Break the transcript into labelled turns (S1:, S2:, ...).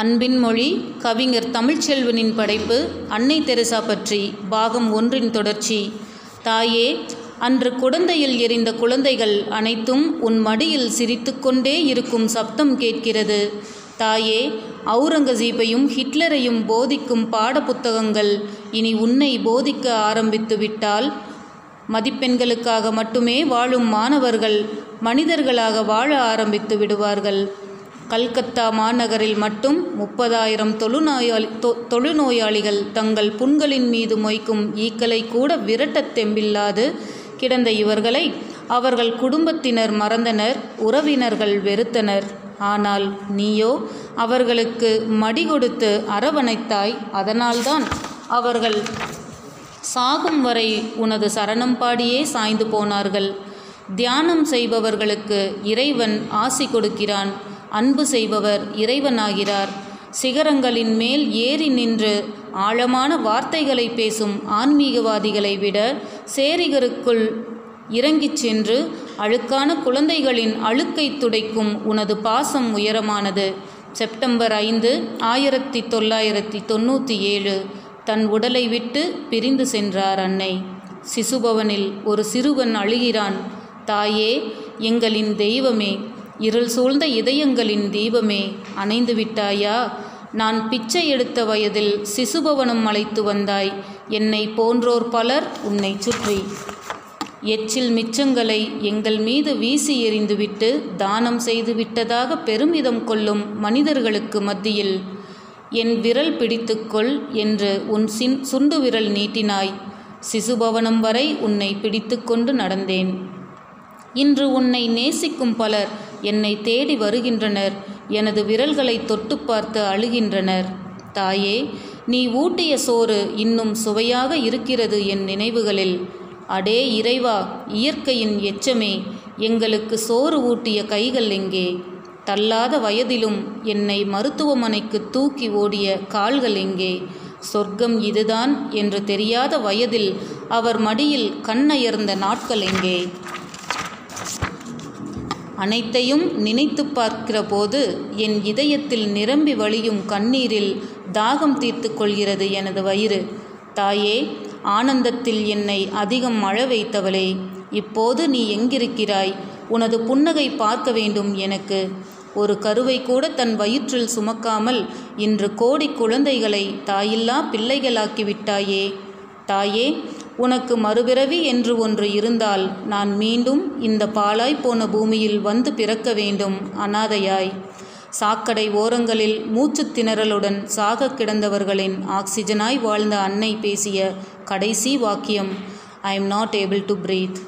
S1: அன்பின் மொழி கவிஞர் தமிழ்ச்செல்வனின் படைப்பு அன்னை தெரசா பற்றி பாகம் ஒன்றின் தொடர்ச்சி. தாயே அன்று குழந்தையில் எரிந்த குழந்தைகள் அனைத்தும் உன் மடியில் சிரித்துக்கொண்டே இருக்கும் சப்தம் கேட்கிறது. தாயே அவுரங்கசீப்பையும் ஹிட்லரையும் போதிக்கும் பாடப்புத்தகங்கள் இனி உன்னை போதிக்க ஆரம்பித்து விட்டால் மதிப்பெண்களுக்காக மட்டுமே வாழும் மாணவர்கள் மனிதர்களாக வாழ ஆரம்பித்து விடுவார்கள். கல்கத்தா மாநகரில் மட்டும் முப்பதாயிரம் தொழுநோயாளி தொ தொழுநோயாளிகள் தங்கள் புண்களின் மீது மொய்க்கும் ஈக்களை கூட விரட்டத் தெம்பில்லாது கிடந்த இவர்களை அவர்கள் குடும்பத்தினர் மறந்தனர் உறவினர்கள் வெறுத்தனர். ஆனால் நீயோ அவர்களுக்கு மடி கொடுத்து அரவணைத்தாய் அதனால்தான் அவர்கள் சாகும் வரை உனது சரணம் பாடியே சாய்ந்து போனார்கள். தியானம் செய்பவர்களுக்கு இறைவன் ஆசி கொடுக்கிறான். அன்பு செய்பவர் இறைவனாகிறார். சிகரங்களின் மேல் ஏறி நின்று ஆழமான வார்த்தைகளை பேசும் ஆன்மீகவாதிகளை விட சேரிகருக்குள் இறங்கிச் சென்று அழுக்கான குழந்தைகளின் அழுக்கை துடைக்கும் உனது பாசம் உயரமானது. செப்டம்பர் ஐந்து ஆயிரத்தி தொள்ளாயிரத்தி தொண்ணூற்றி ஏழு. தன் உடலை விட்டு பிரிந்து சென்றார் அன்னை. சிசுபவனில் ஒரு சிறுவன் அழுகிறான். தாயே எங்களின் தெய்வமே இருள் சூழ்ந்த இதயங்களின் தீபமே அணைந்து விட்டாயா நான் பிச்சை எடுத்த வயதில் சிசுபவனம் அழைத்து வந்தாய். என்னை போன்றோர் பலர் உன்னை சுற்றி. எச்சில் மிச்சங்களை எங்கள் மீது வீசி எறிந்துவிட்டு தானம் செய்துவிட்டதாக பெருமிதம் கொள்ளும் மனிதர்களுக்கு மத்தியில் என் விரல் பிடித்துக்கொள் என்று உன் சின் சுண்டு விரல் நீட்டினாய். சிசுபவனம் வரை உன்னை பிடித்துக்கொண்டு நடந்தேன். இன்று உன்னை நேசிக்கும் பலர் என்னை தேடி வருகின்றனர். எனது விரல்களை தொட்டு பார்த்து அழுகின்றனர். தாயே நீ ஊட்டிய சோறு இன்னும் சுவையாக இருக்கிறது என் நினைவுகளில். அடே இறைவா இயற்கையின் எச்சமே எங்களுக்கு சோறு ஊட்டிய கைகள் எங்கே? தள்ளாத வயதிலும் என்னை மருத்துவமனைக்கு தூக்கி ஓடிய கால்கள் எங்கே? சொர்க்கம் இதுதான் என்று தெரியாத வயதில் அவர் மடியில் கண்ணயர்ந்த நாட்கள் எங்கே? அனைத்தையும் நினைத்து பார்க்கிற போது என் இதயத்தில் நிரம்பி வழியும் கண்ணீரில் தாகம் தீர்த்து கொள்கிறது எனது வயிறு. தாயே ஆனந்தத்தில் என்னை அதிகம் மழ வைத்தவளே இப்போது நீ எங்கிருக்கிறாய்? உனது புன்னகை பார்க்க வேண்டும் எனக்கு. ஒரு கருவை கூட தன் வயிற்றில் சுமக்காமல் இன்று கோடி குழந்தைகளை தாயில்லா பிள்ளைகளாக்கி விட்டாயே. தாயே உனக்கு மறுபிறவி என்று ஒன்று இருந்தால் நான் மீண்டும் இந்த பாலாய் போன பூமியில் வந்து பிறக்க வேண்டும் அனாதையாய். சாக்கடை ஓரங்களில் மூச்சுத் திணறலுடன் சாக கிடந்தவர்களின் ஆக்சிஜனாய் வாழ்ந்த அன்னை பேசிய கடைசி வாக்கியம் I am not able to breathe